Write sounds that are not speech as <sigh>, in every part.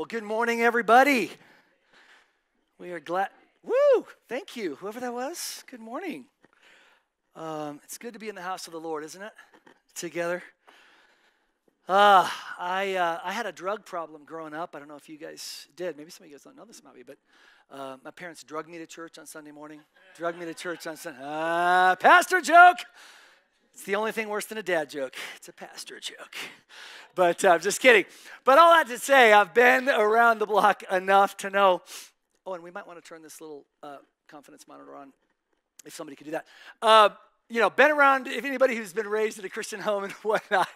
Well, good morning, everybody. We are glad. Woo! Thank you, whoever that was. Good morning. Um, it's good to be in the house of the Lord, isn't it? Together. Uh, I, uh, I had a drug problem growing up. I don't know if you guys did. Maybe some of you guys don't know this about me, but uh, my parents drugged me to church on Sunday morning. Drugged me to church on Sunday. Uh, pastor joke. It's the only thing worse than a dad joke. It's a pastor joke. But uh, I'm just kidding. But all that to say, I've been around the block enough to know. Oh, and we might want to turn this little uh, confidence monitor on if somebody could do that. Uh, you know, been around, if anybody who's been raised in a Christian home <laughs> and whatnot,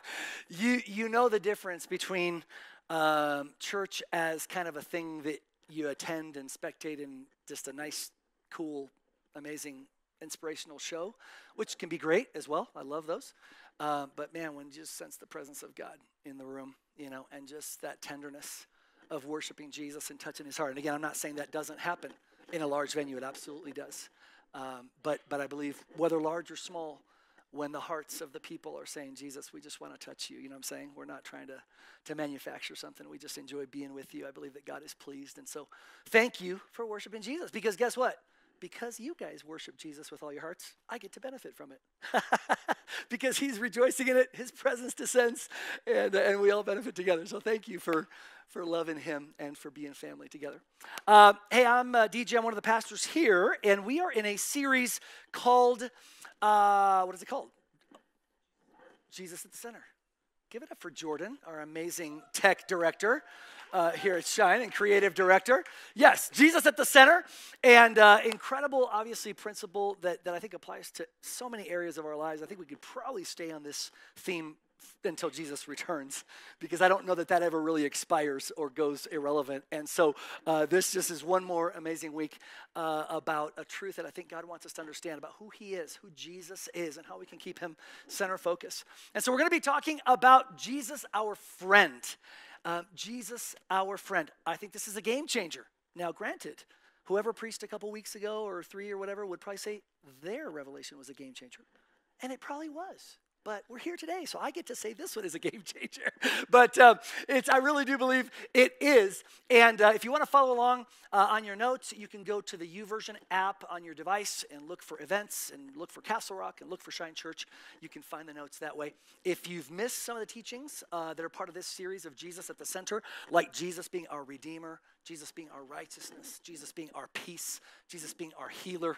you, you know the difference between um, church as kind of a thing that you attend and spectate in just a nice, cool, amazing inspirational show, which can be great as well. I love those. Uh, but man, when you just sense the presence of God in the room, you know, and just that tenderness of worshiping Jesus and touching his heart. And again, I'm not saying that doesn't happen in a large venue, it absolutely does. Um, but, but I believe, whether large or small, when the hearts of the people are saying, Jesus, we just want to touch you. You know what I'm saying? We're not trying to, to manufacture something. We just enjoy being with you. I believe that God is pleased. And so thank you for worshiping Jesus because guess what? Because you guys worship Jesus with all your hearts, I get to benefit from it. <laughs> because he's rejoicing in it, his presence descends, and, and we all benefit together. So thank you for, for loving him and for being family together. Uh, hey, I'm uh, DJ, I'm one of the pastors here, and we are in a series called, uh, what is it called? Jesus at the Center. Give it up for Jordan, our amazing tech director uh, here at Shine and creative director. Yes, Jesus at the center. And uh, incredible, obviously, principle that, that I think applies to so many areas of our lives. I think we could probably stay on this theme until Jesus returns because I don't know that that ever really expires or goes irrelevant. And so uh, this just is one more amazing week uh, about a truth that I think God wants us to understand about who He is, who Jesus is, and how we can keep Him center focus. And so we're going to be talking about Jesus, our friend. Uh, Jesus, our friend. I think this is a game changer. Now, granted, whoever preached a couple weeks ago or three or whatever would probably say their revelation was a game changer. And it probably was but we're here today, so I get to say this one is a game changer. <laughs> but uh, it's, I really do believe it is. And uh, if you want to follow along uh, on your notes, you can go to the YouVersion app on your device and look for events and look for Castle Rock and look for Shine Church. You can find the notes that way. If you've missed some of the teachings uh, that are part of this series of Jesus at the center, like Jesus being our Redeemer, Jesus being our righteousness, Jesus being our peace, Jesus being our healer.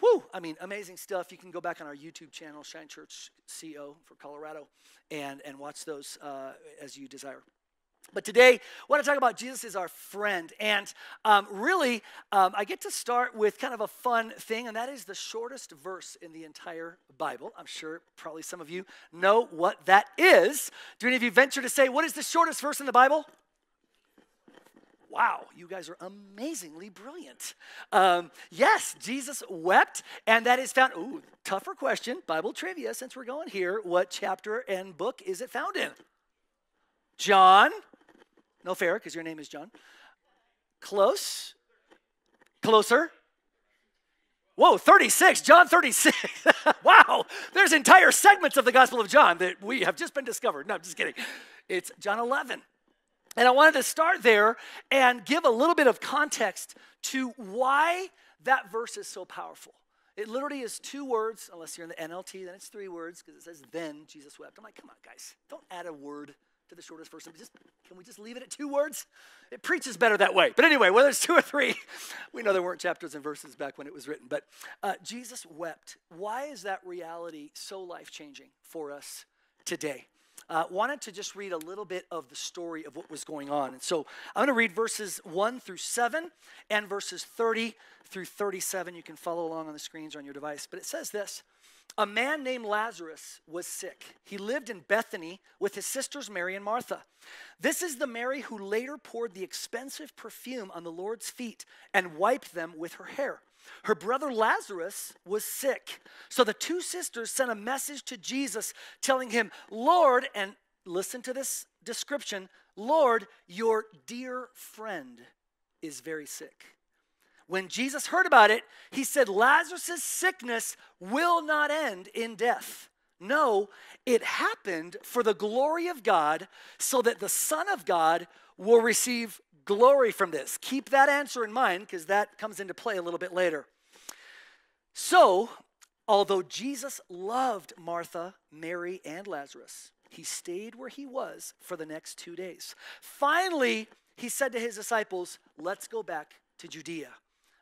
Woo! I mean, amazing stuff. You can go back on our YouTube channel, Shine Church CO for Colorado, and, and watch those uh, as you desire. But today, I want to talk about Jesus is our friend. And um, really, um, I get to start with kind of a fun thing, and that is the shortest verse in the entire Bible. I'm sure probably some of you know what that is. Do any of you venture to say, what is the shortest verse in the Bible? Wow, you guys are amazingly brilliant. Um, yes, Jesus wept, and that is found. Ooh, tougher question, Bible trivia, since we're going here. What chapter and book is it found in? John. No fair, because your name is John. Close. Closer. Whoa, 36, John 36. <laughs> wow, there's entire segments of the Gospel of John that we have just been discovered. No, I'm just kidding. It's John 11. And I wanted to start there and give a little bit of context to why that verse is so powerful. It literally is two words, unless you're in the NLT, then it's three words because it says, Then Jesus wept. I'm like, come on, guys, don't add a word to the shortest verse. Just, can we just leave it at two words? It preaches better that way. But anyway, whether it's two or three, <laughs> we know there weren't chapters and verses back when it was written. But uh, Jesus wept. Why is that reality so life changing for us today? Uh, wanted to just read a little bit of the story of what was going on. And so I'm going to read verses 1 through 7 and verses 30 through 37. You can follow along on the screens or on your device. But it says this A man named Lazarus was sick. He lived in Bethany with his sisters Mary and Martha. This is the Mary who later poured the expensive perfume on the Lord's feet and wiped them with her hair. Her brother Lazarus was sick. So the two sisters sent a message to Jesus telling him, Lord, and listen to this description Lord, your dear friend is very sick. When Jesus heard about it, he said, Lazarus' sickness will not end in death. No, it happened for the glory of God, so that the Son of God will receive glory from this. Keep that answer in mind because that comes into play a little bit later. So, although Jesus loved Martha, Mary, and Lazarus, he stayed where he was for the next two days. Finally, he said to his disciples, Let's go back to Judea.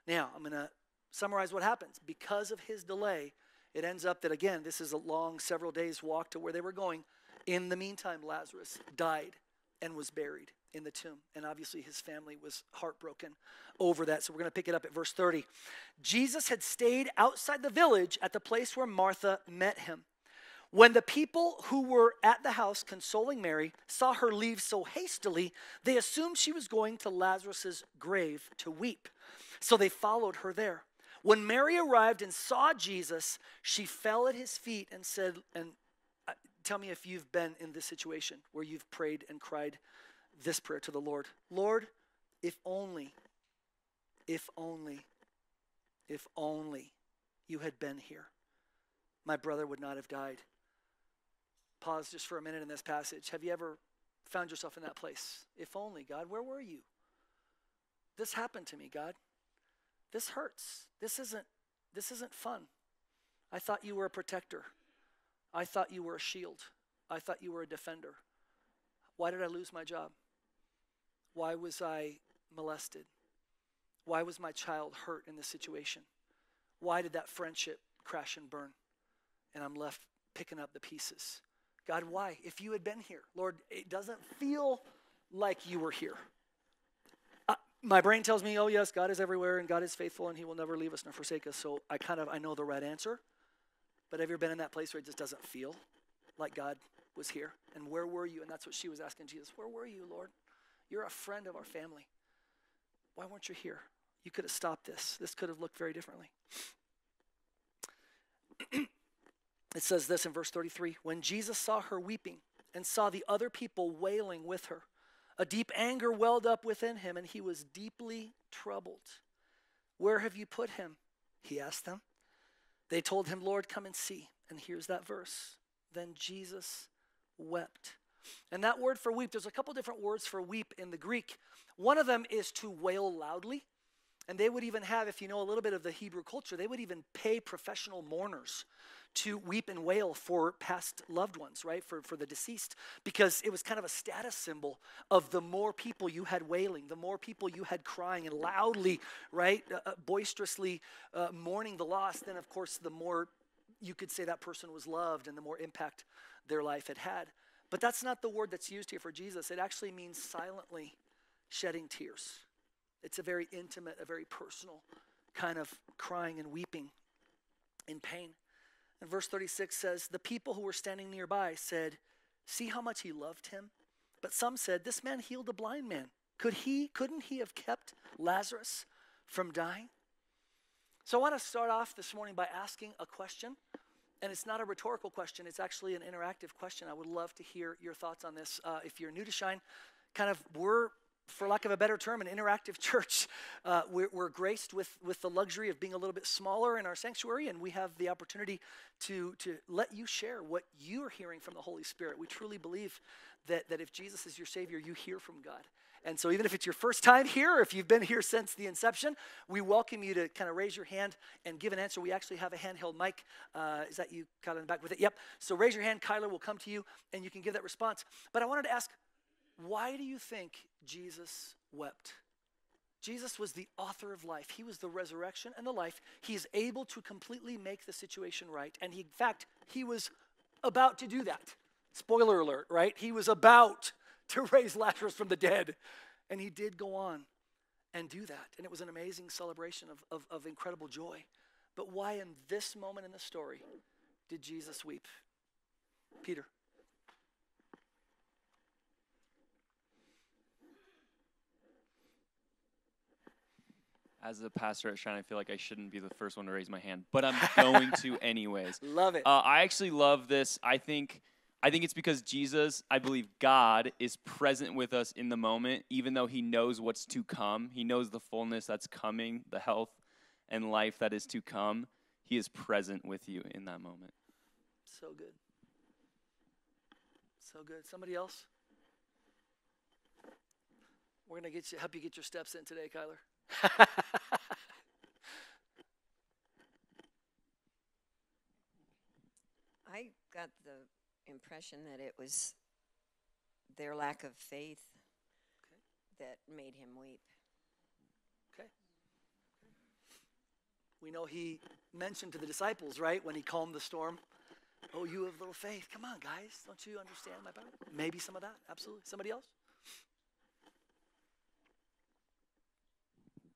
Now, I'm going to summarize what happens. Because of his delay, it ends up that, again, this is a long, several days walk to where they were going. In the meantime, Lazarus died and was buried in the tomb. And obviously, his family was heartbroken over that. So we're going to pick it up at verse 30. Jesus had stayed outside the village at the place where Martha met him. When the people who were at the house consoling Mary saw her leave so hastily, they assumed she was going to Lazarus's grave to weep. So they followed her there. When Mary arrived and saw Jesus, she fell at his feet and said, and uh, tell me if you've been in this situation where you've prayed and cried this prayer to the Lord Lord, if only, if only, if only you had been here, my brother would not have died. Pause just for a minute in this passage. Have you ever found yourself in that place? If only, God, where were you? This happened to me, God. This hurts. This isn't this isn't fun. I thought you were a protector. I thought you were a shield. I thought you were a defender. Why did I lose my job? Why was I molested? Why was my child hurt in this situation? Why did that friendship crash and burn? And I'm left picking up the pieces. God, why? If you had been here, Lord, it doesn't feel like you were here. My brain tells me, oh yes, God is everywhere and God is faithful and He will never leave us nor forsake us. So I kind of I know the right answer. But have you ever been in that place where it just doesn't feel like God was here? And where were you? And that's what she was asking Jesus. Where were you, Lord? You're a friend of our family. Why weren't you here? You could have stopped this. This could have looked very differently. <clears throat> it says this in verse 33 When Jesus saw her weeping and saw the other people wailing with her, a deep anger welled up within him, and he was deeply troubled. Where have you put him? He asked them. They told him, Lord, come and see. And here's that verse. Then Jesus wept. And that word for weep, there's a couple different words for weep in the Greek. One of them is to wail loudly. And they would even have, if you know a little bit of the Hebrew culture, they would even pay professional mourners to weep and wail for past loved ones, right? For, for the deceased, because it was kind of a status symbol of the more people you had wailing, the more people you had crying and loudly, right? Uh, uh boisterously uh, mourning the loss, then of course, the more you could say that person was loved and the more impact their life had had. But that's not the word that's used here for Jesus. It actually means silently shedding tears. It's a very intimate, a very personal kind of crying and weeping in pain. And verse 36 says, The people who were standing nearby said, See how much he loved him? But some said, This man healed a blind man. Could he, couldn't he have kept Lazarus from dying? So I want to start off this morning by asking a question and it's not a rhetorical question, it's actually an interactive question. I would love to hear your thoughts on this. Uh, if you're new to Shine, kind of we're, for lack of a better term, an interactive <laughs> church. Uh, we're, we're, graced with, with the luxury of being a little bit smaller in our sanctuary, and we have the opportunity to, to let you share what you are hearing from the Holy Spirit. We truly believe that, that if Jesus is your Savior, you hear from God. And so, even if it's your first time here, or if you've been here since the inception, we welcome you to kind of raise your hand and give an answer. We actually have a handheld mic. Uh, is that you, Kyler, in the back with it? Yep. So, raise your hand. Kyler will come to you and you can give that response. But I wanted to ask, why do you think Jesus wept? Jesus was the author of life. He was the resurrection and the life. He is able to completely make the situation right. And he, in fact, he was about to do that. Spoiler alert, right? He was about <laughs> to raise Lazarus from the dead. And he did go on and do that. And it was an amazing celebration of, of, of incredible joy. But why, in this moment in the story, did Jesus weep? Peter. As a pastor at Shine, I feel like I shouldn't be the first one to raise my hand, but I'm going to <laughs> anyways. Love it. Uh, I actually love this. I think I think it's because Jesus, I believe God is present with us in the moment, even though he knows what's to come. He knows the fullness that's coming, the health and life that is to come. He is present with you in that moment. So good. So good. Somebody else? We're going to get you, help you get your steps in today, Kyler. <laughs> I got the impression that it was their lack of faith that made him weep. Okay. We know he mentioned to the disciples, right, when he calmed the storm. Oh, you have little faith. Come on, guys. Don't you understand my power? Maybe some of that. Absolutely. Somebody else?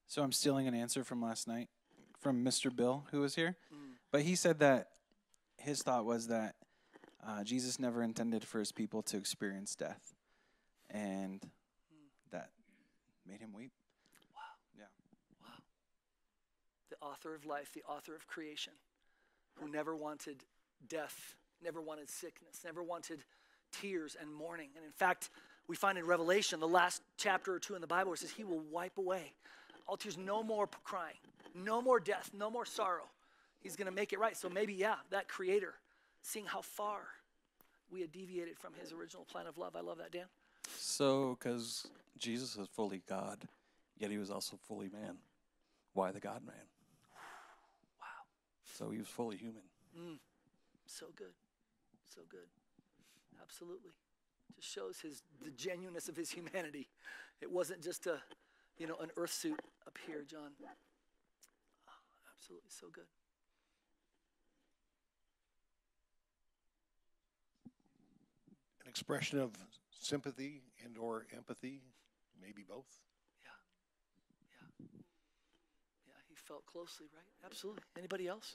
So I'm stealing an answer from last night from Mr. Bill, who was here. Mm. But he said that his thought was that uh, Jesus never intended for his people to experience death. And that made him weep. Wow. Yeah. Wow. The author of life, the author of creation, who never wanted death, never wanted sickness, never wanted tears and mourning. And in fact, we find in Revelation, the last chapter or two in the Bible, it says he will wipe away all tears, no more crying, no more death, no more sorrow. He's going to make it right. So maybe, yeah, that creator, seeing how far we had deviated from his original plan of love. I love that, Dan. So, because Jesus is fully God, yet he was also fully man. Why the God man? Wow. So he was fully human. Mm. So good. So good. Absolutely. Just shows his the genuineness of his humanity. It wasn't just a, you know, an earth suit up here, John. Oh, absolutely so good. Expression of sympathy and or empathy, maybe both. Yeah. Yeah, yeah. he felt closely, right? Absolutely. Anybody else?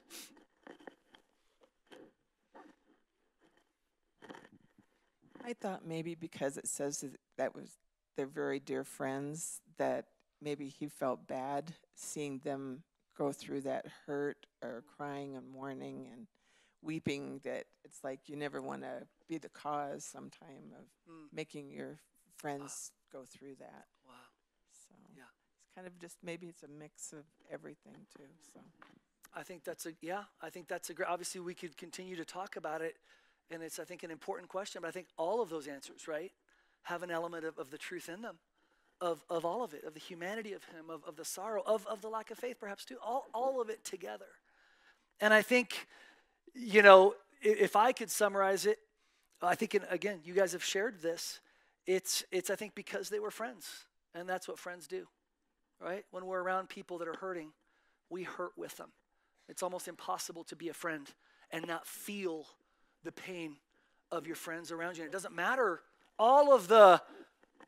I thought maybe because it says that, that was they're very dear friends that maybe he felt bad seeing them go through that hurt or crying and mourning and weeping that it's like you never want to be the cause sometime of Mm. making your friends go through that. Wow. So Yeah. it's kind of just maybe it's a mix of everything too. So I think that's a yeah. I think that's a great. Obviously, we could continue to talk about it, and it's I think an important question. But I think all of those answers, right, have an element of, of the truth in them, of of all of it, of the humanity of him, of, of the sorrow, of of the lack of faith, perhaps too. All all of it together. And I think, you know, if I could summarize it, I think again, you guys have shared this. It's it's I think because they were friends, and that's what friends do, right? When we're around people that are hurting, we hurt with them. It's almost impossible to be a friend and not feel the pain of your friends around you. And it doesn't matter all of the,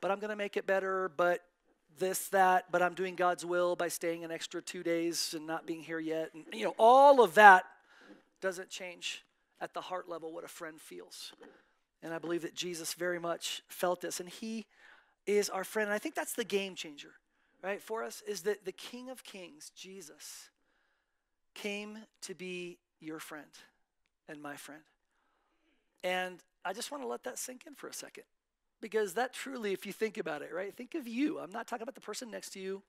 but I'm going to make it better, but this, that, but I'm doing God's will by staying an extra two days and not being here yet. And, you know, all of that doesn't change at the heart level what a friend feels. And I believe that Jesus very much felt this. And he is our friend. And I think that's the game changer, right, for us, is that the King of Kings, Jesus, came to be your friend and my friend. And I just want to let that sink in for a second. Because that truly, if you think about it, right? Think of you. I'm not talking about the person next to you.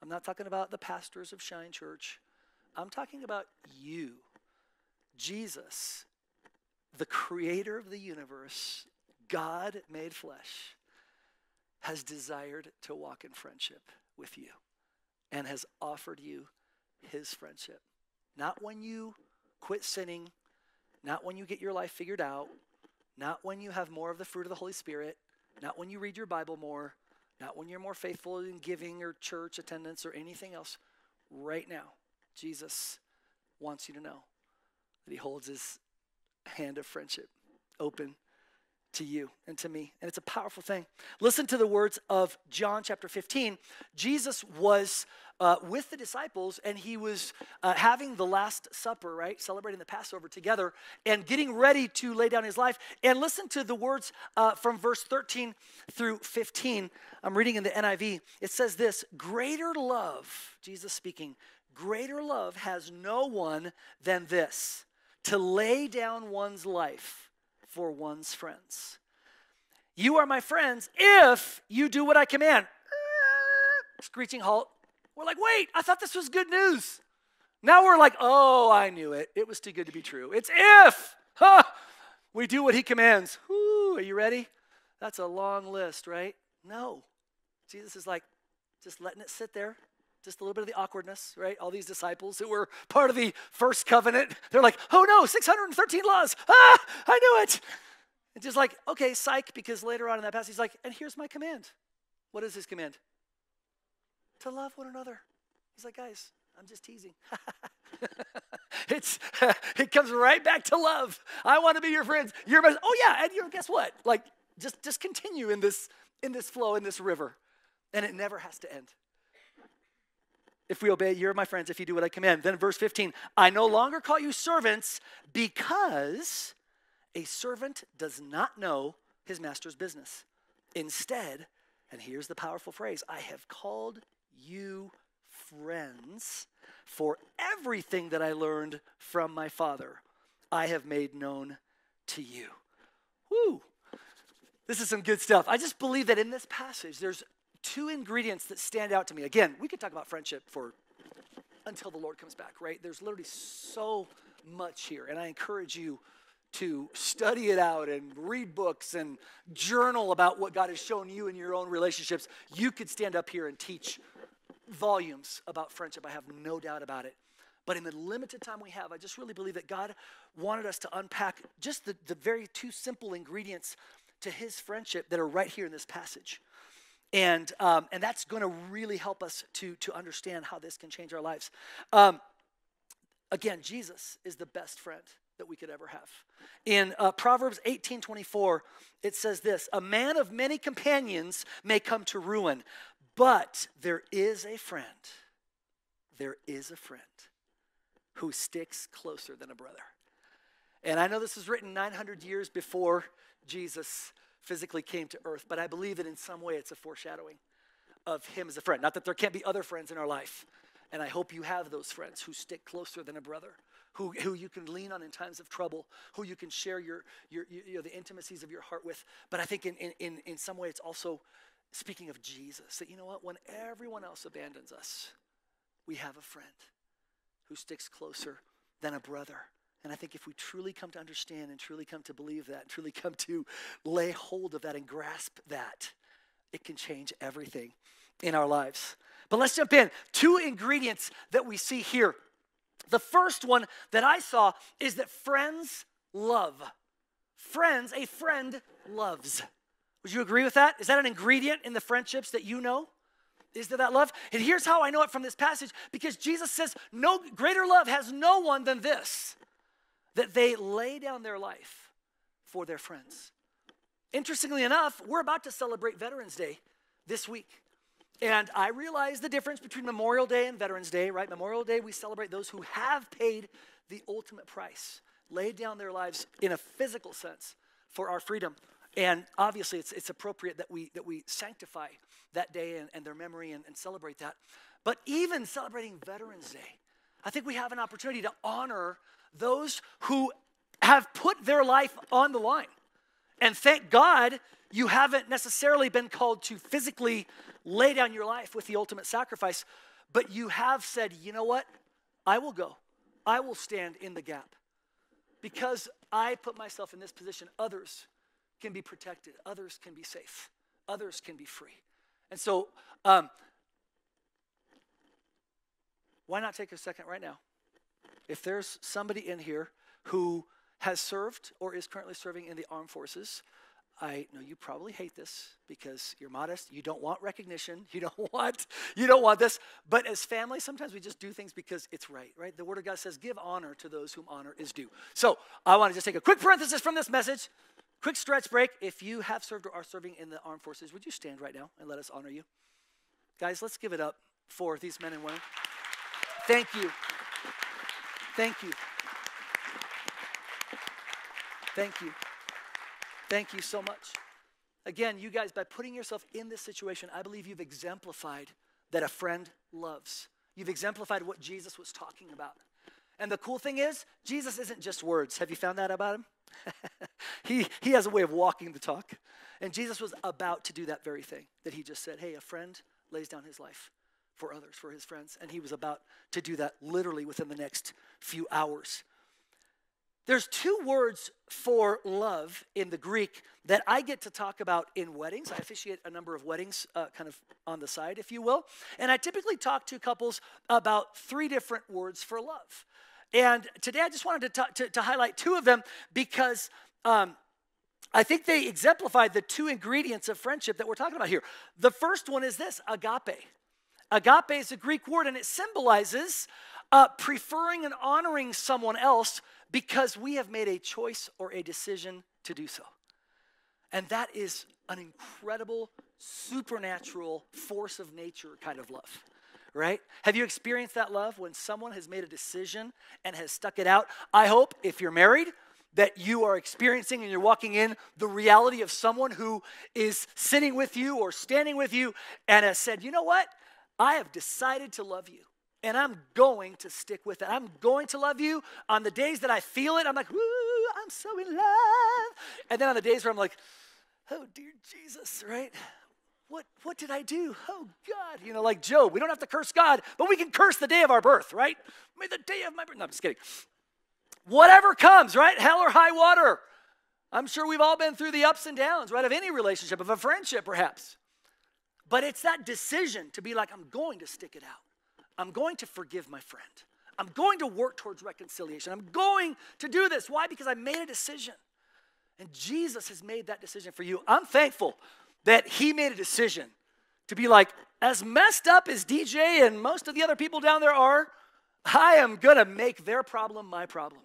I'm not talking about the pastors of Shine Church. I'm talking about you. Jesus, the creator of the universe, God made flesh, has desired to walk in friendship with you and has offered you his friendship. Not when you quit sinning, not when you get your life figured out, not when you have more of the fruit of the Holy Spirit, not when you read your Bible more, not when you're more faithful in giving or church attendance or anything else. Right now, Jesus wants you to know that he holds his hand of friendship open to you and to me. And it's a powerful thing. Listen to the words of John chapter 15. Jesus was uh, with the disciples and he was uh, having the Last Supper, right? Celebrating the Passover together and getting ready to lay down his life. And listen to the words uh, from verse 13 through 15. I'm reading in the NIV. It says this Greater love, Jesus speaking, greater love has no one than this to lay down one's life for one's friends. You are my friends if you do what I command. <laughs> Screeching halt. We're like, wait, I thought this was good news. Now we're like, oh, I knew it. It was too good to be true. It's if <laughs> huh, we do what he commands. Whoo, are you ready? That's a long list, right? No. Jesus is like, just letting it sit there, just a little bit of the awkwardness, right? All these disciples who were part of the first covenant, they're like, oh no, 613 laws. Ah, I knew it. And just like, okay, psych, because later on in that passage, he's like, and here's my command. What is his command? To love one another. He's like, guys, I'm just teasing. <laughs> it's <laughs> it comes right back to love. I want to be your friends. You're my, oh yeah, and you guess what? Like just just continue in this in this flow in this river, and it never has to end. If we obey, you're my friends. If you do what I command. Then verse 15, I no longer call you servants because a servant does not know his master's business. Instead, and here's the powerful phrase I have called you friends, for everything that I learned from my Father, I have made known to you. Woo! This is some good stuff. I just believe that in this passage, there's two ingredients that stand out to me. Again, we could talk about friendship for until the Lord comes back, right? There's literally so much here, and I encourage you to study it out and read books and journal about what God has shown you in your own relationships. You could stand up here and teach volumes about friendship. I have no doubt about it. But in the limited time we have, I just really believe that God wanted us to unpack just the, the very two simple ingredients to his friendship that are right here in this passage. And, um, and that's going to really help us to, to understand how this can change our lives. Um, again, Jesus is the best friend that we could ever have. In uh, Proverbs 18 24, it says this A man of many companions may come to ruin, but there is a friend, there is a friend who sticks closer than a brother. And I know this was written 900 years before Jesus physically came to earth, but I believe that in some way it's a foreshadowing of him as a friend. Not that there can't be other friends in our life. And I hope you have those friends who stick closer than a brother, who, who you can lean on in times of trouble, who you can share your, your, the intimacies of your heart with. But I think in, in, in some way it's also speaking of Jesus, that you know what? When everyone else abandons us, we have a friend who sticks closer than a brother. And I think if we truly come to understand and truly come to believe that, and <laughs> truly come to lay hold of that and grasp that, it can change everything in our lives. But let's jump in. Two ingredients that we see here. The first one that I saw is that friends love. Friends, a friend loves. Would you agree with that? Is that an ingredient in the friendships that you know? Is there that love? And here's how I know it from this passage because Jesus says, No greater love has no one than this, that they lay down their life for their friends. Interestingly enough, we're about to celebrate Veterans Day this week. And I realize the difference between Memorial Day and Veterans Day, right? Memorial Day, we celebrate those who have paid the ultimate price, laid down their lives in a physical sense for our freedom. And obviously, it's, it's appropriate that we, that we sanctify that day and, and their memory and, and celebrate that. But even celebrating Veterans Day, I think we have an opportunity to honor those who have put their life on the line. And thank God you haven't necessarily been called to physically lay down your life with the ultimate sacrifice, but you have said, you know what? I will go. I will stand in the gap. Because I put myself in this position, others can be protected, others can be safe, others can be free. And so, um, why not take a second right now? If there's somebody in here who has served or is currently serving in the armed forces, I know you probably hate this because you're modest. You don't want recognition. <laughs> You don't want you don't want this. But as family, sometimes we just do things because it's right, right? The Word of God says, "Give honor to those whom honor is due." So I want to just take a quick parenthesis from this message. Quick stretch break. If you have served or are serving in the armed forces, would you stand right now and let us honor you? Guys, let's give it up for these men and women. Thank you. Thank you. Thank you. Thank you so much. Again, you guys, by putting yourself in this situation, I believe you've exemplified that a friend loves. You've exemplified what Jesus was talking about. And the cool thing is, Jesus isn't just words. Have you found that about him? <laughs> he, he has a way of walking the talk. And Jesus was about to do that very thing that he just said, hey, a friend lays down his life for others, for his friends. And he was about to do that literally within the next few hours. There's two words for love in the Greek that I get to talk about in weddings. I officiate a number of weddings, uh, kind of on the side, if you will. And I typically talk to couples about three different words for love. And today I just wanted to, to, to highlight two of them because um, I think they exemplify the two ingredients of friendship that we're talking about here. The first one is this agape. Agape is a Greek word and it symbolizes uh, preferring and honoring someone else because we have made a choice or a decision to do so. And that is an incredible, supernatural force of nature kind of love, right? Have you experienced that love when someone has made a decision and has stuck it out? I hope if you're married, that you are experiencing and you're walking in the reality of someone who is sitting with you or standing with you and has said, you know what? I have decided to love you and I'm going to stick with it. I'm going to love you on the days that I feel it. I'm like, woo, I'm so in love. And then on the days where I'm like, oh, dear Jesus, right? What, what did I do? Oh, God. You know, like Job, we don't have to curse God, but we can curse the day of our birth, right? May the day of my birth. No, I'm just kidding. Whatever comes, right? Hell or high water. I'm sure we've all been through the ups and downs, right, of any relationship, of a friendship, perhaps. But it's that decision to be like, I'm going to stick it out. I'm going to forgive my friend. I'm going to work towards reconciliation. I'm going to do this. Why? Because I made a decision. And Jesus has made that decision for you. I'm thankful that He made a decision to be like, as messed up as DJ and most of the other people down there are, I am going to make their problem my problem.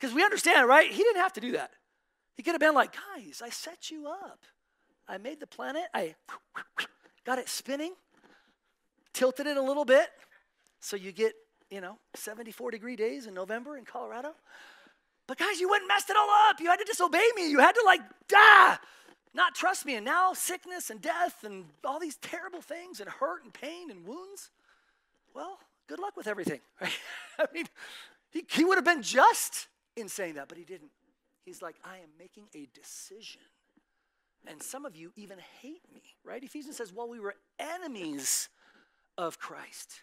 Because we understand, right? He didn't have to do that. He could have been like, guys, I set you up. I made the planet, I got it spinning, tilted it a little bit, so you get, you know, 74 degree days in November in Colorado. But guys, you went and messed it all up. You had to disobey me. You had to like, ah, not trust me. And now sickness and death and all these terrible things and hurt and pain and wounds. Well, good luck with everything, <laughs> right? I mean, he, he would have been just in saying that, but he didn't. He's like, I am making a decision. And some of you even hate me, right? Ephesians says, while we were enemies of Christ,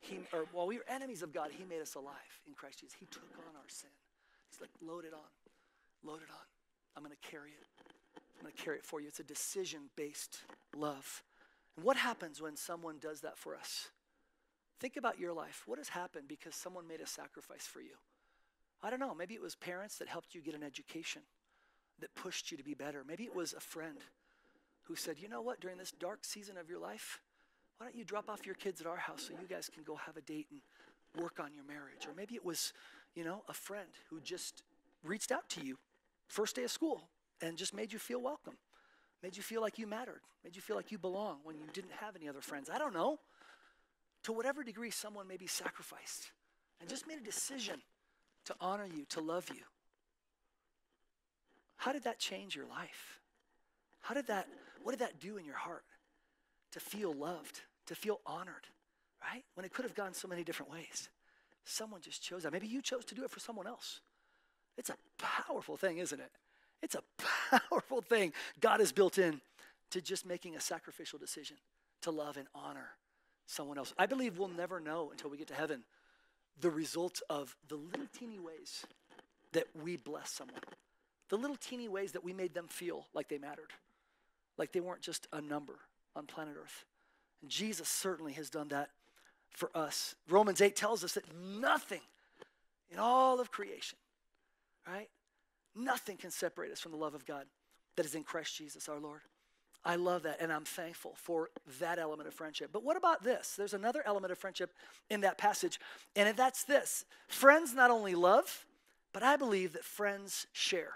he, or while we were enemies of God, He made us alive in Christ Jesus. He took on our sin. He's like, load it on, load it on. I'm going to carry it. I'm going to carry it for you. It's a decision based love. And what happens when someone does that for us? Think about your life. What has happened because someone made a sacrifice for you? I don't know. Maybe it was parents that helped you get an education, that pushed you to be better. Maybe it was a friend who said, you know what, during this dark season of your life, why don't you drop off your kids at our house so you guys can go have a date and work on your marriage? Or maybe it was, you know, a friend who just reached out to you first day of school and just made you feel welcome, made you feel like you mattered, made you feel like you belong when you didn't have any other friends. I don't know. To whatever degree someone may be sacrificed and just made a decision to honor you, to love you. How did that change your life? How did that, what did that do in your heart? To feel loved, to feel honored, right? When it could have gone so many different ways. Someone just chose that. Maybe you chose to do it for someone else. It's a powerful thing, isn't it? It's a <laughs> powerful thing God has built in to just making a sacrificial decision to love and honor someone else. I believe we'll never know until we get to heaven the results of the little teeny ways that we bless someone, the little teeny ways that we made them feel like they mattered, like they weren't just a number on planet Earth. And Jesus certainly has done that for us. Romans 8 tells us that nothing in all of creation, right? Nothing can separate us from the love of God that is in Christ Jesus our Lord. I love that, and I'm thankful for that element of friendship. But what about this? There's another element of friendship in that passage, and that's this friends not only love, but I believe that friends share.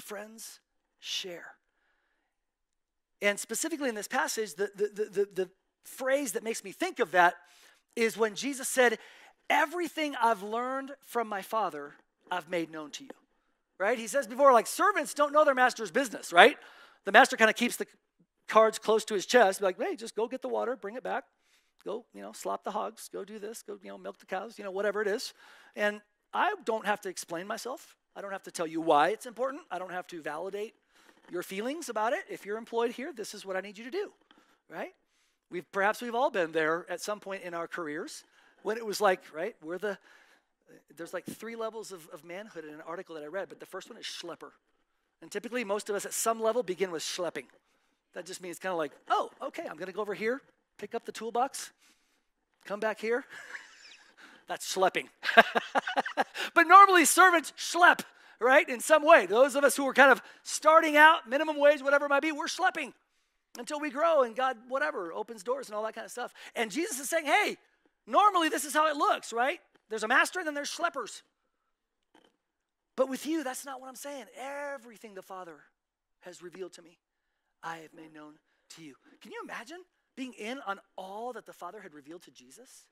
Friends share. And specifically in this passage, the, the, the, the, phrase that makes me think of that is when Jesus said, Everything I've learned from my Father, I've made known to you. Right? He says before, like, servants don't know their master's business, right? The master kind of keeps the cards close to his chest, like, hey, just go get the water, bring it back, go, you know, slop the hogs, go do this, go, you know, milk the cows, you know, whatever it is. And I don't have to explain myself. I don't have to tell you why it's important. I don't have to validate your feelings about it. If you're employed here, this is what I need you to do, right? We've perhaps we've all been there at some point in our careers when it was like, right, we're the there's like three levels of, of manhood in an article that I read, but the first one is schlepper. And typically, most of us at some level begin with schlepping. That just means kind of like, oh, okay, I'm going to go over here, pick up the toolbox, come back here. <laughs> That's schlepping. <laughs> <laughs> but normally, servants schlep, right, in some way. Those of us who are kind of starting out, minimum wage, whatever it might be, we're schlepping until we grow and God, whatever, opens doors and all that kind of stuff. And Jesus is saying, hey, normally this is how it looks, right? There's a master and then there's schleppers. But with you, that's not what I'm saying. Everything the Father has revealed to me, I have made known to you. Can you imagine being in on all that the Father had revealed to Jesus?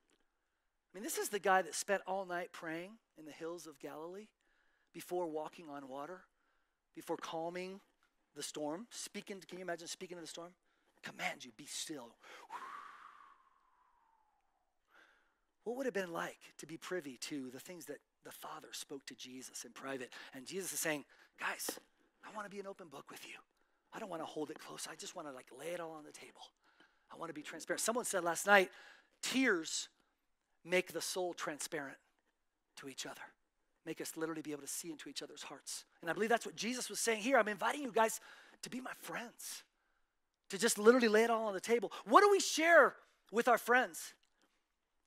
I mean, this is the guy that spent all night praying in the hills of Galilee before walking on water, before calming the storm, speaking, can you imagine speaking to the storm? Command you, be still. What would it have been like to be privy to the things that the Father spoke to Jesus in private? And Jesus is saying, guys, I want to be an open book with you. I don't want to hold it close. I just want to like lay it all on the table. I want to be transparent. Someone said last night, tears make the soul transparent to each other. Make us literally be able to see into each other's hearts. And I believe that's what Jesus was saying here. I'm inviting you guys to be my friends, to just literally lay it all on the table. What do we share with our friends?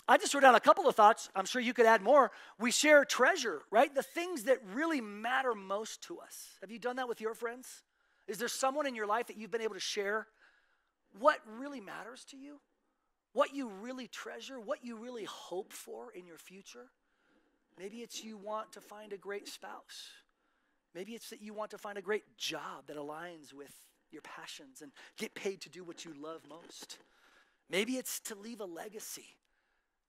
I just wrote down a couple of thoughts. I'm sure you could add more. We share treasure, right? The things that really matter most to us. Have you done that with your friends? Is there someone in your life that you've been able to share what really matters to you? What you really treasure? What you really hope for in your future? Maybe it's you want to find a great spouse. Maybe it's that you want to find a great job that aligns with your passions and get paid to do what you love most. Maybe it's to leave a legacy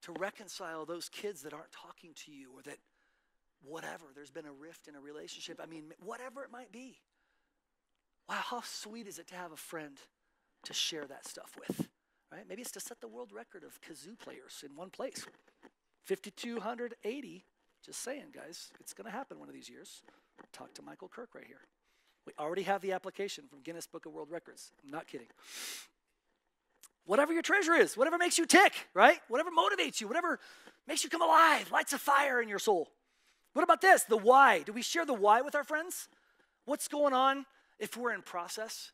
to reconcile those kids that aren't talking to you or that whatever, there's been a rift in a relationship. I mean, whatever it might be. Wow, how sweet is it to have a friend to share that stuff with, right? Maybe it's to set the world record of kazoo players in one place. 5,280. Just saying, guys, it's going to happen one of these years. Talk to Michael Kirk right here. We already have the application from Guinness Book of World Records. I'm not kidding whatever your treasure is, whatever makes you tick, right? Whatever motivates you, whatever makes you come alive, lights a fire in your soul. What about this? The why. Do we share the why with our friends? What's going on if we're in process?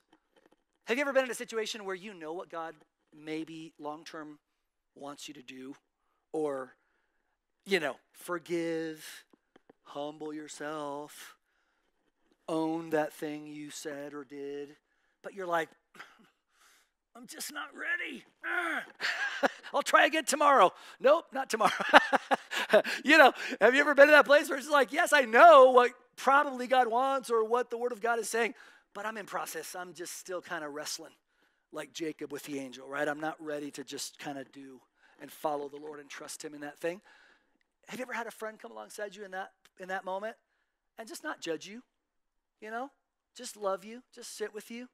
Have you ever been in a situation where you know what God maybe long term wants you to do? Or, you know, forgive, humble yourself, own that thing you said or did, but you're like, <laughs> I'm just not ready. <laughs> I'll try again tomorrow. Nope, not tomorrow. <laughs> you know, have you ever been in that place where it's like, yes, I know what probably God wants or what the Word of God is saying, but I'm in process. I'm just still kind of wrestling like Jacob with the angel, right? I'm not ready to just kind of do and follow the Lord and trust Him in that thing. Have you ever had a friend come alongside you in that in that moment and just not judge you? You know, just love you, just sit with you,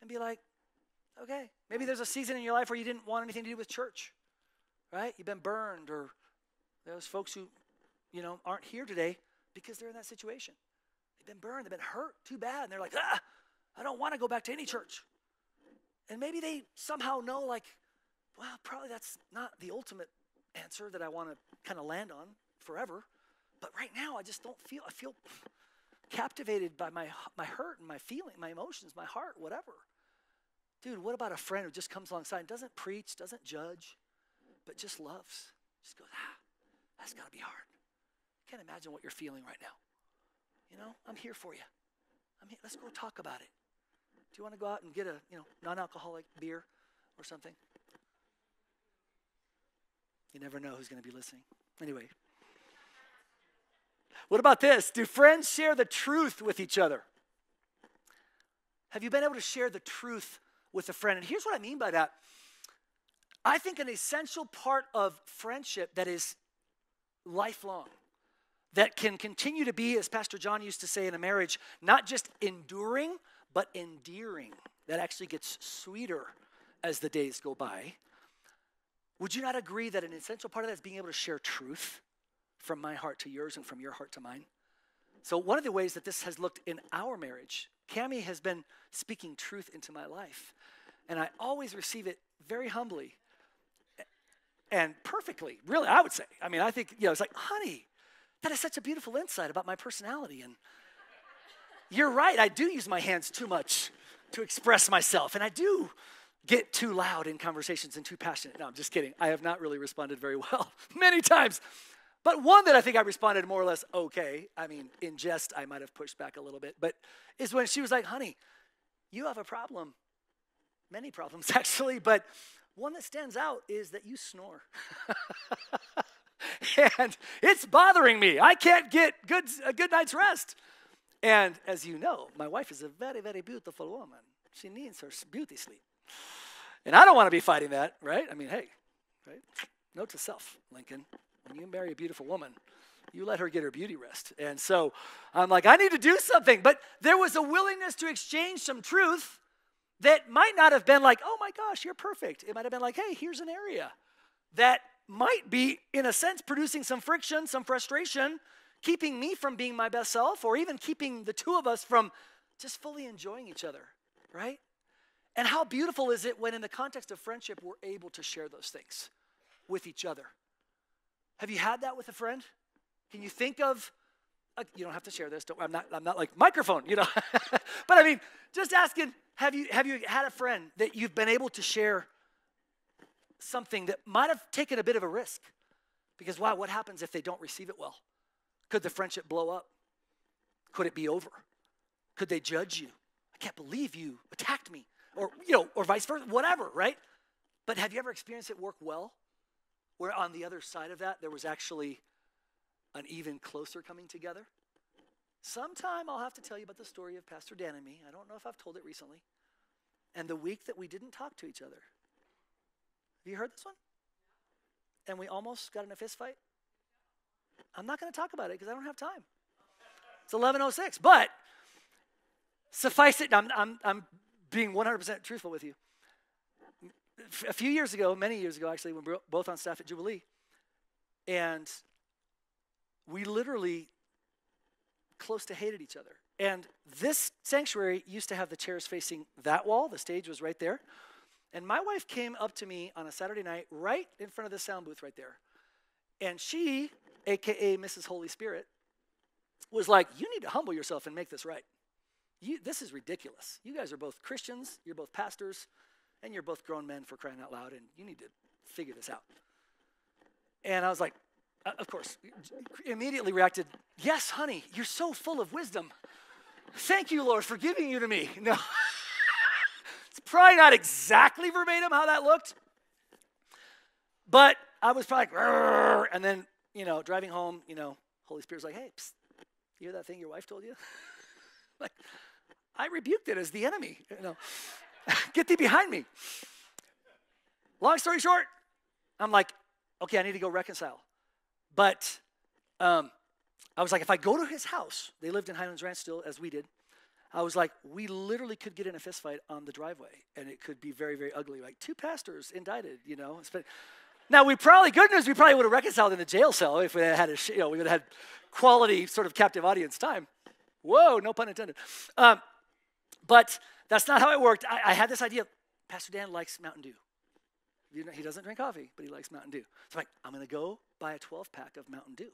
and be like, Okay. Maybe there's a season in your life where you didn't want anything to do with church, right? You've been burned, or those folks who, you know, aren't here today because they're in that situation. They've been burned, they've been hurt too bad, and they're like, ah, I don't want to go back to any church. And maybe they somehow know, like, well, probably that's not the ultimate answer that I want to kind of land on forever. But right now, I just don't feel, I feel captivated by my, my hurt and my feeling, my emotions, my heart, whatever. Dude, what about a friend who just comes alongside and doesn't preach, doesn't judge, but just loves? Just goes, ah, that's got to be hard. I can't imagine what you're feeling right now. You know, I'm here for you. I'm here. Let's go talk about it. Do you want to go out and get a, you know, non-alcoholic beer or something? You never know who's going to be listening. Anyway. What about this? Do friends share the truth with each other? Have you been able to share the truth with a friend. And here's what I mean by that I think an essential part of friendship that is lifelong, that can continue to be, as Pastor John used to say in a marriage, not just enduring, but endearing. That actually gets sweeter as the days go by. Would you not agree that an essential part of that is being able to share truth from my heart to yours and from your heart to mine? So, one of the ways that this has looked in our marriage, Cami has been speaking truth into my life. And I always receive it very humbly and perfectly, really, I would say. I mean, I think, you know, it's like, honey, That is such a beautiful insight about my personality. And you're right, I do use my hands too much to express myself. And I do get too loud in conversations and too passionate. No, I'm just kidding. I have not really responded very well <laughs> many times. But one that I think I responded more or less okay, I mean, in jest, I might have pushed back a little bit, but is when she was like, honey, you have a problem. Many problems, <laughs> actually, but one that stands out is that you snore. <laughs> and it's bothering me. I can't get good, a good night's rest. And as you know, my wife is a very, very beautiful woman. She needs her beauty sleep. And I don't want to be fighting that, right? I mean, hey, right? Note to self, Lincoln. When you marry a beautiful woman, you let her get her beauty rest. And so I'm like, I need to do something. But there was a willingness to exchange some truth that might not have been like, oh my gosh, you're perfect. It might have been like, hey, here's an area that might be, in a sense, producing some friction, some frustration, keeping me from being my best self, or even keeping the two of us from just fully enjoying each other, right? And how beautiful is it when, in the context of friendship, we're able to share those things with each other? Have you had that with a friend? Can you think of, uh, you don't have to share this, don't, I'm, not, I'm not like microphone, you know. <laughs> but I mean, just asking, have you, have you had a friend that you've been able to share something that might have taken a bit of a risk? Because, wow, what happens if they don't receive it well? Could the friendship blow up? Could it be over? Could they judge you? I can't believe you attacked me or you know, or vice versa, whatever, right? But have you ever experienced it work well? Where on the other side of that, there was actually an even closer coming together? Sometime I'll have to tell you about the story of Pastor Dan and me. I don't know if I've told it recently. And the week that we didn't talk to each other. Have you heard this one? And we almost got in a fist fight? I'm not going to talk about it because I don't have time. It's 11:06. But suffice it, I'm, I'm, I'm being 100% truthful with you. A few years ago, many years ago actually, when we were both on staff at Jubilee, and we literally close to hated each other. And this sanctuary used to have the chairs facing that wall, the stage was right there. And my wife came up to me on a Saturday night right in front of the sound booth right there. And she, AKA Mrs. Holy Spirit, was like, You need to humble yourself and make this right. You, this is ridiculous. You guys are both Christians, you're both pastors, and you're both grown men for crying out loud, and you need to figure this out. And I was like, uh, of course, immediately reacted, Yes, honey, you're so full of wisdom. Thank you, Lord, for giving you to me. <laughs> No, it's probably not exactly verbatim how that looked, but I was probably like, and then, you know, driving home, you know, Holy Spirit's like, Hey, psst, you hear that thing your wife told you? <laughs> like, I rebuked it as the enemy. You know, <laughs> get thee behind me. Long story short, I'm like, okay, I need to go reconcile. But um, I was like, if I go to his house, they lived in Highlands Ranch still, as we did. I was like, we literally could get in a fistfight on the driveway, and it could be very, very ugly. Like two pastors indicted, you know. Now we probably, good news, we probably would have reconciled in the jail cell if we had a, you know, we would have had quality sort of captive audience time. Whoa, no pun intended. Um, but that's not how it worked. I, I, had this idea. Pastor Dan likes Mountain Dew. You know, he doesn't drink coffee, but he likes Mountain Dew. So I'm like, I'm going to go buy a 12 pack of Mountain Dew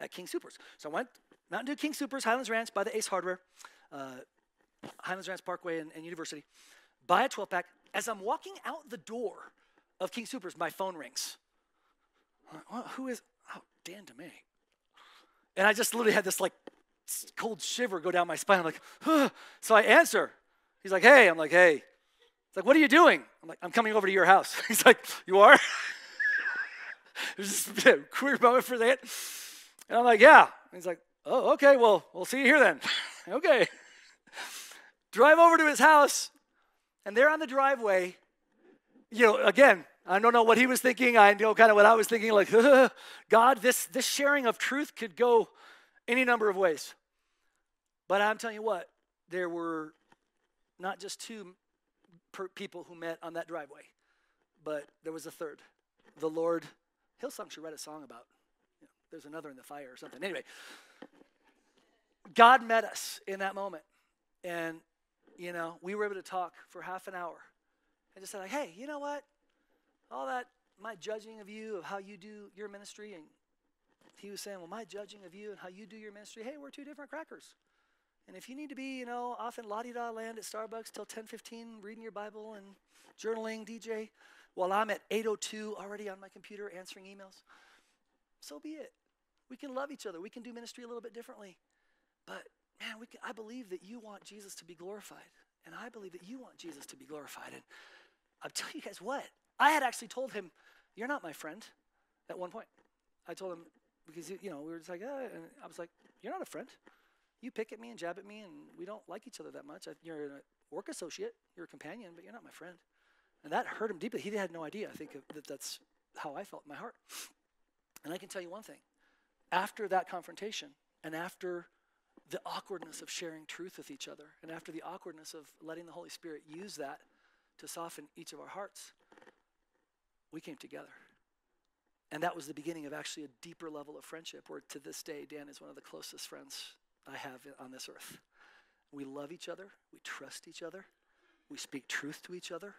at King Soopers. So I went Mountain Dew, King Soopers, Highlands Ranch, by the Ace Hardware, uh, Highlands Ranch Parkway and, and University. Buy a 12 pack. As I'm walking out the door of King Soopers, my phone rings. Like, who is? Oh, Dan DeMay. And I just literally had this like cold shiver go down my spine. I'm like, huh. so I answer. He's like, hey. I'm like, hey. It's like, what are you doing? I'm like, I'm coming over to your house. <laughs> He's like, you are? <laughs> There's just a <laughs> queer moment for that. And I'm like, yeah. He's like, oh, okay, well, we'll see you here then. okay. Drive over to his house, and there on the driveway, you know, again, I don't know what he was thinking. I know kind of what I was thinking, like, <laughs> God, this, this sharing of truth could go any number of ways. But I'm telling you what, there were not just two people who met on that driveway, but there was a third. The Lord, Hillsong should write a song about. You know, there's another in the fire or something. Anyway, God met us in that moment, and you know we were able to talk for half an hour, and just said like, hey, you know what? All that my judging of you of how you do your ministry and he was saying, Well, my judging of you and how you do your ministry, hey, we're two different crackers. And if you need to be, you know, off in la di da land at Starbucks till 10:15, reading your Bible and journaling, DJ, while I'm at 802 already on my computer answering emails, so be it. We can love each other. We can do ministry a little bit differently. But man, we can, I believe that you want Jesus to be glorified. And I believe that you want Jesus to be glorified. And I'll tell you guys what, I had actually told him, You're not my friend at one point. I told him, because, you know, we were just like, and I was like, You're not a friend. You pick at me and jab at me, and we don't like each other that much. I- You're a work associate, you're a companion, but you're not my friend. And that hurt him deeply. He had no idea, I think, that that's how I felt in my heart. And I can tell you one thing after that confrontation, and after the awkwardness of sharing truth with each other, and after the awkwardness of letting the Holy Spirit use that to soften each of our hearts, we came together. And that was the beginning of actually a deeper level of friendship, where to this day, Dan is one of the closest friends I have on this earth. We love each other, we trust each other, we speak truth to each other.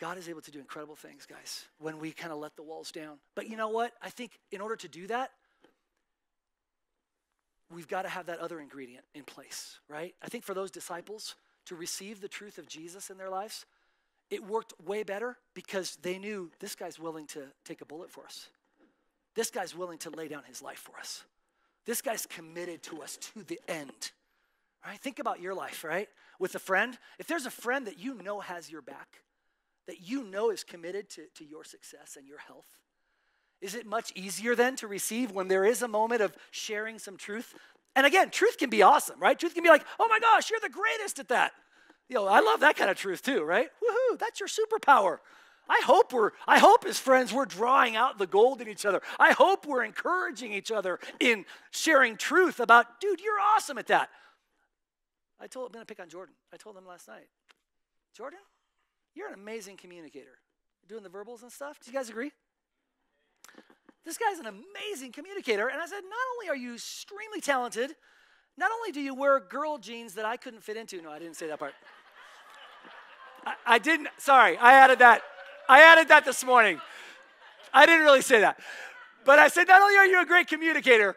God is able to do incredible things, guys, when we kind of let the walls down. But you know what? I think in order to do that, we've got to have that other ingredient in place, right? I think for those disciples to receive the truth of Jesus in their lives, it worked way better because they knew this guy's willing to take a bullet for us. This guy's willing to lay down his life for us. This guy's committed to us to the end. Right? Think about your life, right? With a friend. If there's a friend that you know has your back, that you know is committed to, to your success and your health, is it much easier then to receive when there is a moment of sharing some truth? And again, truth can be awesome, right? Truth can be like, oh my gosh, you're the greatest at that. You know, I love that kind of truth too, right? Woohoo, that's your superpower. I hope we're, I hope as friends we're drawing out the gold in each other. I hope we're encouraging each other in sharing truth about, dude, you're awesome at that. I told, I'm gonna pick on Jordan. I told him last night, Jordan, you're an amazing communicator. Doing the verbals and stuff. Do you guys agree? This guy's an amazing communicator. And I said, not only are you extremely talented, not only do you wear girl jeans that I couldn't fit into. No, I didn't say that part. I, I didn't, sorry, I added that. I added that this morning. I didn't really say that. But I said, not only are you a great communicator,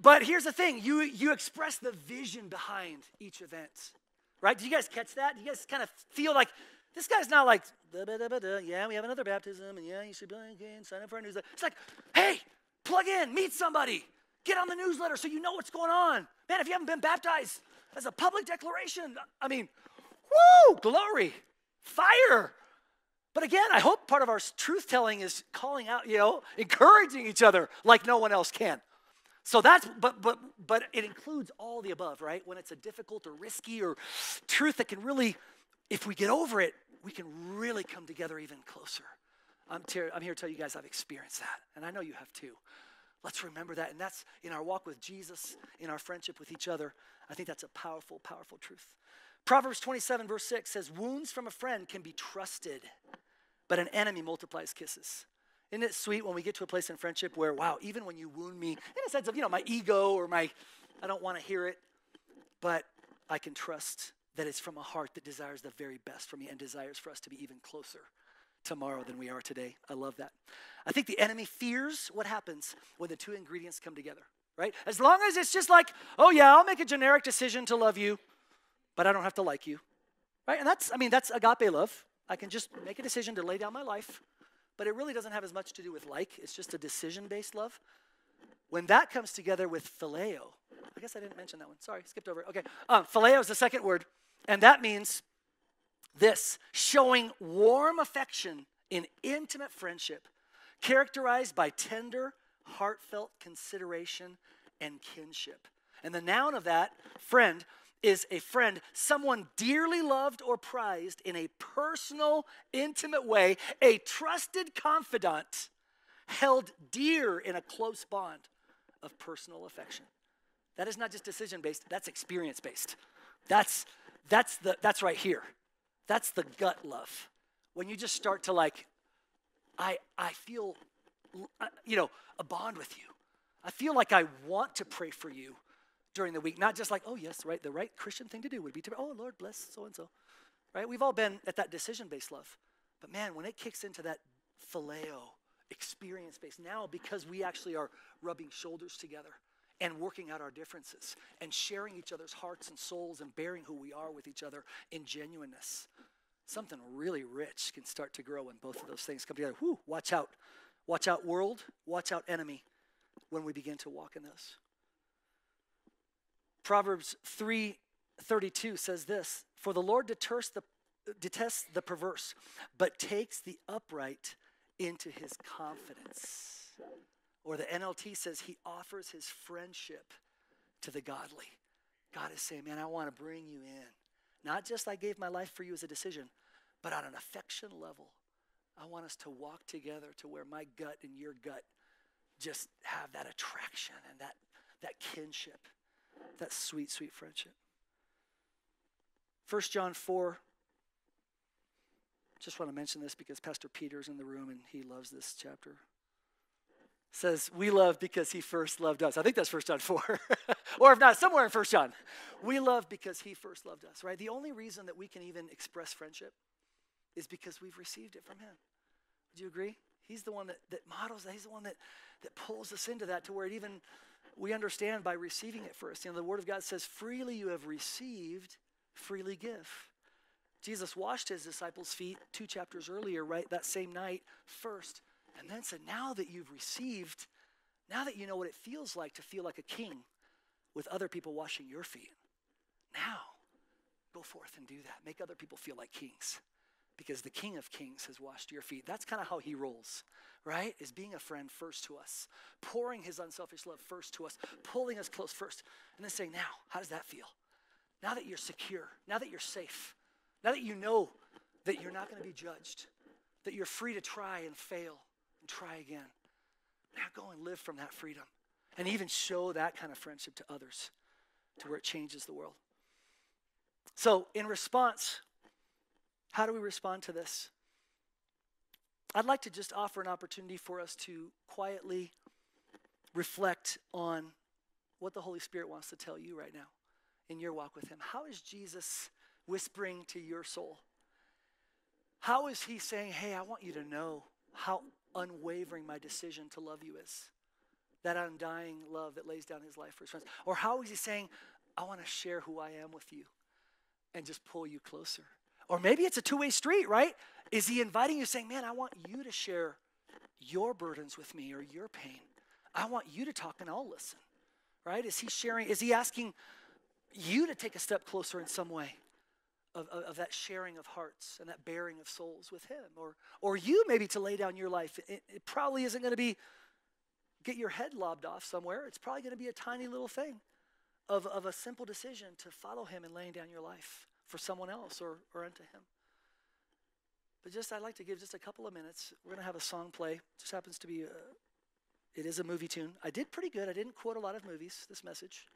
but here's the thing you, you express the vision behind each event, right? Do you guys catch that? Do you guys kind of feel like this guy's not like, da, da, da, yeah, we have another baptism, and yeah, you should and sign up for our newsletter. It's like, hey, plug in, meet somebody, get on the newsletter so you know what's going on. Man, if you haven't been baptized as a public declaration, I mean, woo, glory, fire. But again, I hope part of our truth telling is calling out, you know, encouraging each other like no one else can. So that's, but but but it includes all the above, right? When it's a difficult or risky or truth that can really, if we get over it, we can really come together even closer. I'm, ter- I'm here to tell you guys I've experienced that, and I know you have too. Let's remember that, and that's in our walk with Jesus, in our friendship with each other. I think that's a powerful, powerful truth. Proverbs 27, verse 6 says, Wounds from a friend can be trusted, but an enemy multiplies kisses. Isn't it sweet when we get to a place in friendship where, wow, even when you wound me, in a sense of, you know, my ego or my, I don't want to hear it, but I can trust that it's from a heart that desires the very best for me and desires for us to be even closer tomorrow than we are today. I love that. I think the enemy fears what happens when the two ingredients come together, right? As long as it's just like, oh yeah, I'll make a generic decision to love you, but I don't have to like you, right? And that's, I mean, that's agape love. I can just make a decision to lay down my life, but it really doesn't have as much to do with like. It's just a decision based love. When that comes together with phileo, I guess I didn't mention that one. Sorry, skipped over. Okay. Um, phileo is the second word, and that means this showing warm affection in intimate friendship, characterized by tender, heartfelt consideration and kinship. And the noun of that, friend, is a friend, someone dearly loved or prized in a personal, intimate way, a trusted confidant held dear in a close bond of personal affection. That is not just decision based, that's experience based. That's, that's, the, that's right here. That's the gut love. When you just start to like, I, I feel, uh, you know, a bond with you. I feel like I want to pray for you during the week, not just like, oh, yes, right, the right Christian thing to do would be to, oh, Lord, bless so and so, right? We've all been at that decision based love. But man, when it kicks into that phileo, experience based. Now, because we actually are rubbing shoulders together and working out our differences and sharing each other's hearts and souls and bearing who we are with each other in genuineness, something really rich can start to grow when both of those things come together. Whew, watch out. Watch out, world. Watch out, enemy, when we begin to walk in this. Proverbs 3:32 says this, "For the Lord detests the detests the perverse, but takes the upright into his confidence." Or the NLT says he offers his friendship to the godly. God is saying, "Man, I want to bring you in. Not just I gave my life for you as a decision, but on an affection level. I want us to walk together to where my gut and your gut just have that attraction and that that kinship." That sweet, sweet friendship. 1 John 4. Just want to mention this because Pastor Peter's in the room and he loves this chapter. Says, We love because he first loved us. I think that's 1 John 4. <laughs> or if not, somewhere in 1 John. We love because he first loved us, right? The only reason that we can even express friendship is because we've received it from him. Would you agree? He's the one that, that models that. He's the one that, that pulls us into that to where it even we understand by receiving it first. You know, the Word of God says, freely you have received, freely give. Jesus washed his disciples' feet two chapters earlier, right? That same night first. And then said, now that you've received, now that you know what it feels like to feel like a king with other people washing your feet, now go forth and do that. Make other people feel like kings because the King of Kings has washed your feet. That's kind of how he rolls, right? Is being a friend first to us, pouring his unselfish love first to us, pulling us close first, and then saying, Now, how does that feel? Now that you're secure, now that you're safe, now that you know that you're not going to be judged, that you're free to try and fail and try again, now go and live from that freedom and even show that kind of friendship to others to where it changes the world. So, in response, how do we respond to this? I'd like to just offer an opportunity for us to quietly reflect on what the Holy Spirit wants to tell you right now in your walk with Him. How is Jesus whispering to your soul? How is He saying, Hey, I want you to know how unwavering my decision to love you is? That undying love that lays down His life for His friends. Or how is He saying, I want to share who I am with you and just pull you closer? Or maybe it's a two way street, right? Is he inviting you, saying, Man, I want you to share your burdens with me or your pain? I want you to talk and I'll listen, right? Is he sharing, is he asking you to take a step closer in some way of, of, of that sharing of hearts and that bearing of souls with him? Or, or you maybe to lay down your life? It, it probably isn't going to be get your head lobbed off somewhere. It's probably going to be a tiny little thing of, of a simple decision to follow him and laying down your life for someone else or, or unto him. But just, I'd like to give just a couple of minutes. We're going to have a song play. Just happens to be, a, it is a movie tune. I did pretty good. I didn't quote a lot of movies, this message.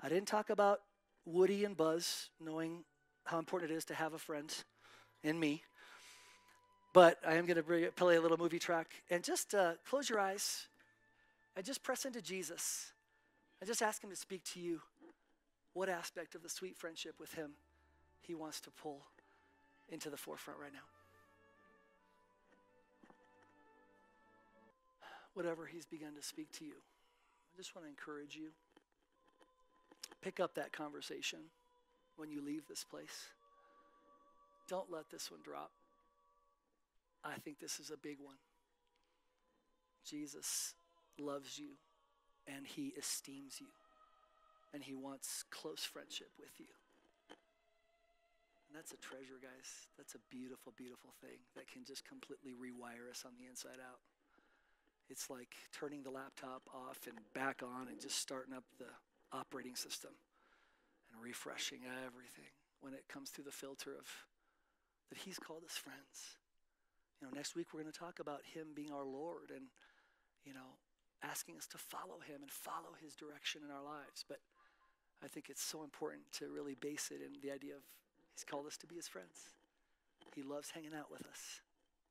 I didn't talk about Woody and Buzz, knowing how important it is to have a friend in me. But I am going to play a little movie track. And just uh, close your eyes and just press into Jesus. And just ask him to speak to you. What aspect of the sweet friendship with him he wants to pull into the forefront right now. Whatever He's begun to speak to you, I just want to encourage you. Pick up that conversation when you leave this place. Don't let this one drop. I think this is a big one. Jesus loves you and he esteems you and he wants close friendship with you. And that's a treasure, guys. That's a beautiful, beautiful thing that can just completely rewire us on the inside out. It's like turning the laptop off and back on and just starting up the operating system and refreshing everything when it comes through the filter of that He's called us friends. You know, next week we're going to talk about Him being our Lord and, you know, asking us to follow Him and follow His direction in our lives. But I think it's so important to really base it in the idea of He's called us to be his friends. He loves hanging out with us,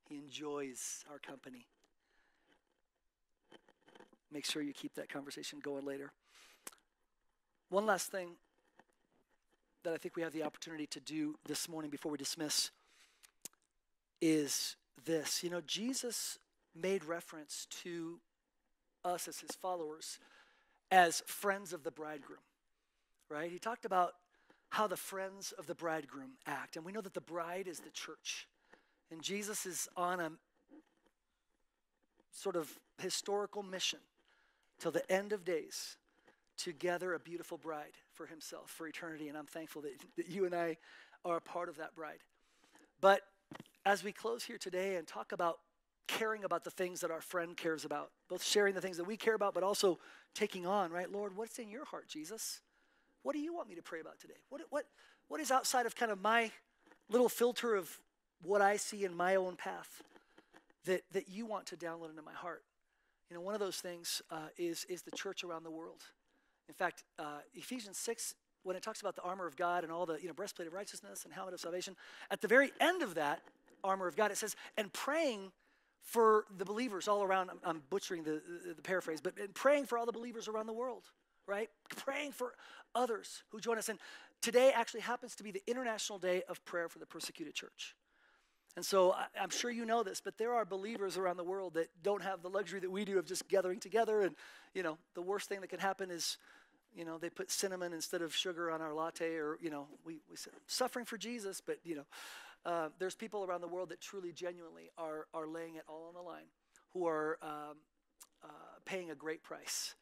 he enjoys our company. Make sure you keep that conversation going later. One last thing that I think we have the opportunity to do this morning before we dismiss is this. You know, Jesus made reference to us as his followers as friends of the bridegroom, right? He talked about how the friends of the bridegroom act. And we know that the bride is the church. And Jesus is on a sort of historical mission till the end of days to gather a beautiful bride for himself for eternity. And I'm thankful that, that you and I are a part of that bride. But as we close here today and talk about caring about the things that our friend cares about, both sharing the things that we care about, but also taking on, right? Lord, what's in your heart, Jesus? What do you want me to pray about today? What, what, what is outside of kind of my little filter of what I see in my own path that, that you want to download into my heart? You know, one of those things uh, is, is the church around the world. In fact, uh, Ephesians 6, when it talks about the armor of God and all the, you know, breastplate of righteousness and helmet of salvation, at the very end of that armor of God, it says, and praying for the believers all around. I'm, I'm butchering the, the, the, paraphrase, but praying for all the believers around the world, right? Praying for others who join us. And today actually happens to be the International Day of Prayer for the Persecuted Church. And so I, I'm sure you know this, but there are believers around the world that don't have the luxury that we do of just gathering together. And, you know, the worst thing that can happen is, you know, they put cinnamon instead of sugar on our latte, or, you know, we, we suffering for Jesus, but, you know, uh, there's people around the world that truly, genuinely are, are laying it all on the line, who are um, uh, paying a great price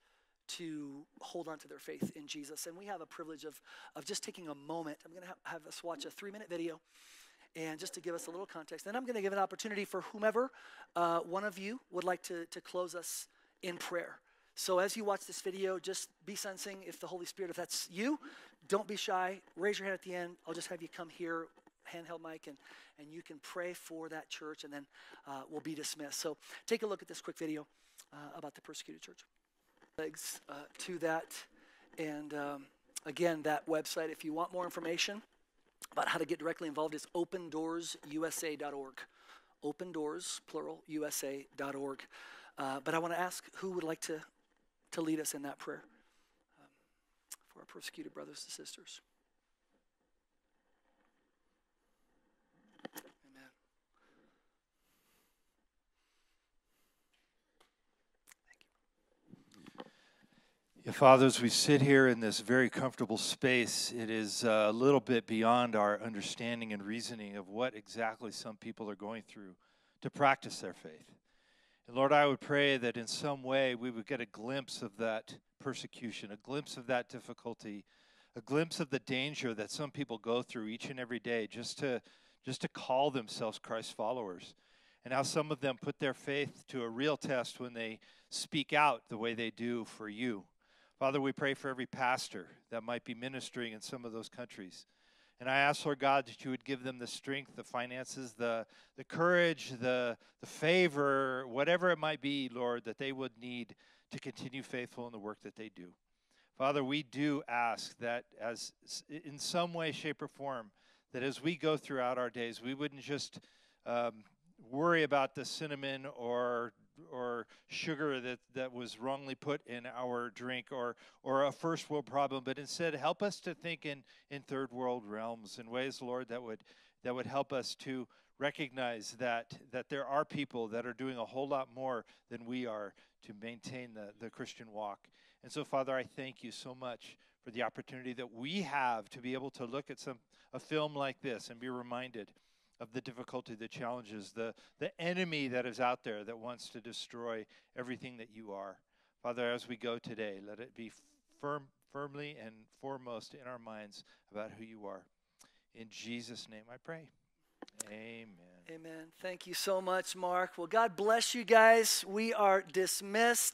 to hold on to their faith in Jesus. And we have a privilege of, of just taking a moment. I'm going to ha- have us watch a three minute video. And just to give us a little context, then I'm going to give an opportunity for whomever uh, one of you would like to, to close us in prayer. So as you watch this video, just be sensing if the Holy Spirit, if that's you, don't be shy. Raise your hand at the end. I'll just have you come here, handheld mic, and, and you can pray for that church, and then uh, we'll be dismissed. So take a look at this quick video uh, about the persecuted church legs uh, to that. And um, again, that website, if you want more information about how to get directly involved, is opendoorsusa.org. Open doors, plural, usa.org. Uh, but I want to ask who would like to, to lead us in that prayer um, for our persecuted brothers and sisters. Yeah, Father, as we sit here in this very comfortable space, it is uh, a little bit beyond our understanding and reasoning of what exactly some people are going through to practice their faith. And Lord, I would pray that in some way we would get a glimpse of that persecution, a glimpse of that difficulty, a glimpse of the danger that some people go through each and every day just to just to call themselves Christ followers. And how some of them put their faith to a real test when they speak out the way they do for you. Father, we pray for every pastor that might be ministering in some of those countries. And I ask, Lord God, that you would give them the strength, the finances, the, the courage, the, the favor, whatever it might be, Lord, that they would need to continue faithful in the work that they do. Father, we do ask that as in some way, shape, or form, that as we go throughout our days, we wouldn't just um, worry about the cinnamon or or sugar that, that was wrongly put in our drink or, or a first world problem, but instead help us to think in, in third world realms in ways, Lord, that would, that would help us to recognize that, that there are people that are doing a whole lot more than we are to maintain the, the Christian walk. And so, Father, I thank you so much for the opportunity that we have to be able to look at some a film like this and be reminded of the difficulty, the challenges, the, the enemy that is out there that wants to destroy everything that you are. Father, as we go today, let it be firm, firmly and foremost in our minds about who you are. In Jesus' name I pray. Amen. Amen. Thank you so much, Mark. Well, God bless you guys. We are dismissed.